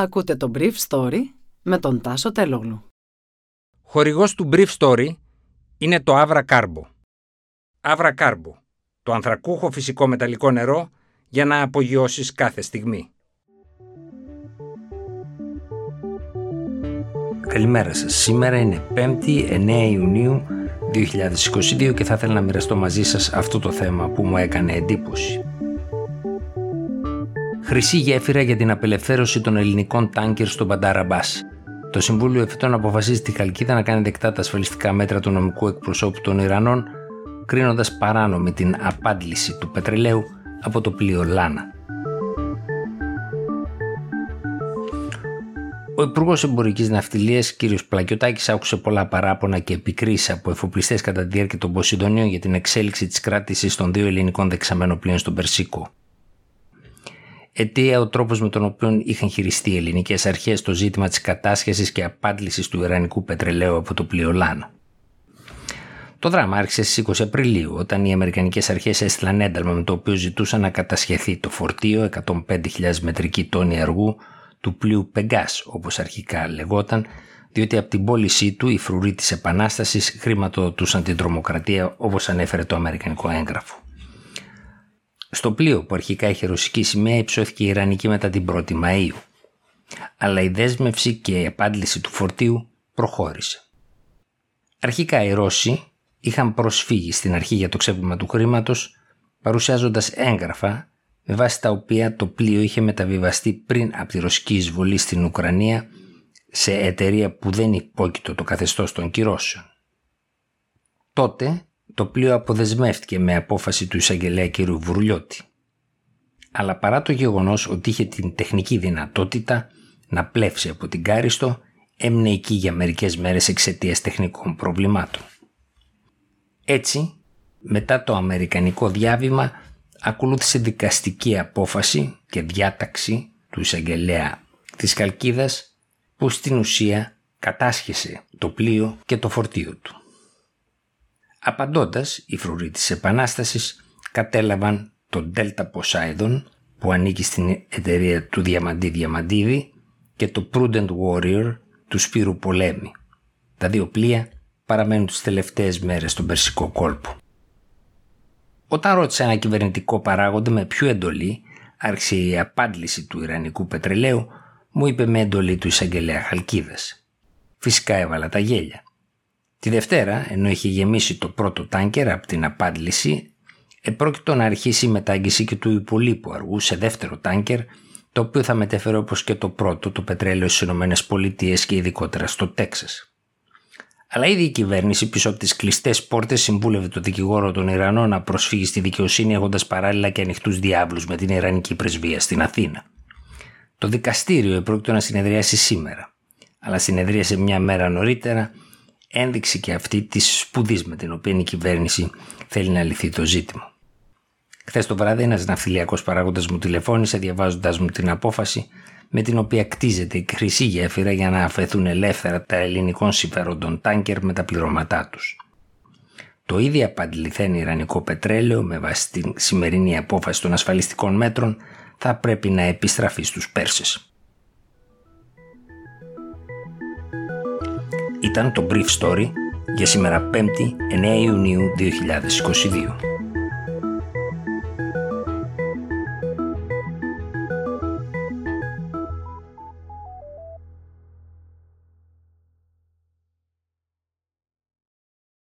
Ακούτε το Brief Story με τον Τάσο Τελόγλου. Χορηγός του Brief Story είναι το Avra Carbo. Avra Carbo, το ανθρακούχο φυσικό μεταλλικό νερό για να απογειώσεις κάθε στιγμή. Καλημέρα σας. Σήμερα είναι 5η 9 Ιουνίου 2022 και θα ήθελα να μοιραστώ μαζί σας αυτό το θέμα που μου έκανε εντύπωση. Χρυσή γέφυρα για την απελευθέρωση των ελληνικών τάνκερ στον Μπαντάρα Το Συμβούλιο Εφετών αποφασίζει τη Χαλκίδα να κάνει δεκτά τα ασφαλιστικά μέτρα του νομικού εκπροσώπου των Ιρανών, κρίνοντας παράνομη την απάντηση του πετρελαίου από το πλοίο Λάνα. Ο Υπουργός Εμπορικής Ναυτιλίας, κ. Πλακιωτάκης, άκουσε πολλά παράπονα και επικρίσεις από εφοπλιστές κατά τη διάρκεια των Ποσειδονίων για την εξέλιξη της κράτησης των δύο ελληνικών δεξαμένων πλοίων στον Περσίκο αιτία ο τρόπος με τον οποίο είχαν χειριστεί οι ελληνικές αρχές το ζήτημα της κατάσχεσης και απάντησης του Ιρανικού πετρελαίου από το πλοίο Λάνα. Το δράμα άρχισε στις 20 Απριλίου, όταν οι Αμερικανικές αρχές έστειλαν ένταλμα με το οποίο ζητούσαν να κατασχεθεί το φορτίο 105.000 μετρική τόνη αργού του πλοίου Πεγκάς, όπως αρχικά λεγόταν, διότι από την πώλησή του οι φρουροί της Επανάστασης χρηματοδοτούσαν την τρομοκρατία όπως ανέφερε το Αμερικανικό έγγραφο. Στο πλοίο που αρχικά είχε ρωσική σημαία υψώθηκε η Ιρανική μετά την 1η Μαΐου. Αλλά η δέσμευση και η απάντηση του φορτίου προχώρησε. Αρχικά οι Ρώσοι είχαν προσφύγει στην αρχή για το ξέπλυμα του χρήματος, παρουσιάζοντας έγγραφα με βάση τα οποία το πλοίο είχε μεταβιβαστεί πριν από τη ρωσική εισβολή στην Ουκρανία σε εταιρεία που δεν υπόκειτο το καθεστώς των κυρώσεων. Τότε το πλοίο αποδεσμεύτηκε με απόφαση του εισαγγελέα κ. Βουρλιώτη. Αλλά παρά το γεγονός ότι είχε την τεχνική δυνατότητα να πλεύσει από την Κάριστο, έμεινε εκεί για μερικές μέρες εξαιτίας τεχνικών προβλημάτων. Έτσι, μετά το αμερικανικό διάβημα, ακολούθησε δικαστική απόφαση και διάταξη του εισαγγελέα της Καλκίδας που στην ουσία κατάσχεσε το πλοίο και το φορτίο του. Απαντώντας, οι φρουροί της Επανάστασης κατέλαβαν τον Delta Poseidon που ανήκει στην εταιρεία του Διαμαντή Διαμαντίδη και το Prudent Warrior του Σπύρου Πολέμη. Τα δύο πλοία παραμένουν τις τελευταίες μέρες στον Περσικό κόλπο. Όταν ρώτησε ένα κυβερνητικό παράγοντα με ποιο εντολή άρχισε η απάντηση του Ιρανικού πετρελαίου, μου είπε με εντολή του εισαγγελέα Χαλκίδας. Φυσικά έβαλα τα γέλια. Τη Δευτέρα, ενώ είχε γεμίσει το πρώτο τάνκερ από την απάντηση, επρόκειτο να αρχίσει η μετάγγιση και του υπολείπου αργού σε δεύτερο τάνκερ, το οποίο θα μετέφερε όπως και το πρώτο το πετρέλαιο στις ΗΠΑ και ειδικότερα στο Τέξας. Αλλά ήδη η κυβέρνηση πίσω από τις κλειστές πόρτες συμβούλευε το δικηγόρο των Ιρανών να προσφύγει στη δικαιοσύνη έχοντας παράλληλα και ανοιχτούς διάβλους με την Ιρανική πρεσβεία στην Αθήνα. Το δικαστήριο επρόκειτο να συνεδριάσει σήμερα, αλλά συνεδρίασε μια μέρα νωρίτερα ένδειξη και αυτή της σπουδής με την οποία η κυβέρνηση θέλει να λυθεί το ζήτημα. Χθες το βράδυ, ένας ναυτιλιακός παράγοντας μου τηλεφώνησε διαβάζοντας μου την απόφαση με την οποία κτίζεται η χρυσή γέφυρα για να αφαιθούν ελεύθερα τα ελληνικών συμφέροντων τάνκερ με τα πληρώματά τους. Το ίδιο απαντηληθέν ιρανικό πετρέλαιο με βάση την σημερινή απόφαση των ασφαλιστικών μέτρων θα πρέπει να επιστραφεί στους Πέρσες. Ήταν το Brief Story για σήμερα 5η 9 Ιουνίου 2022.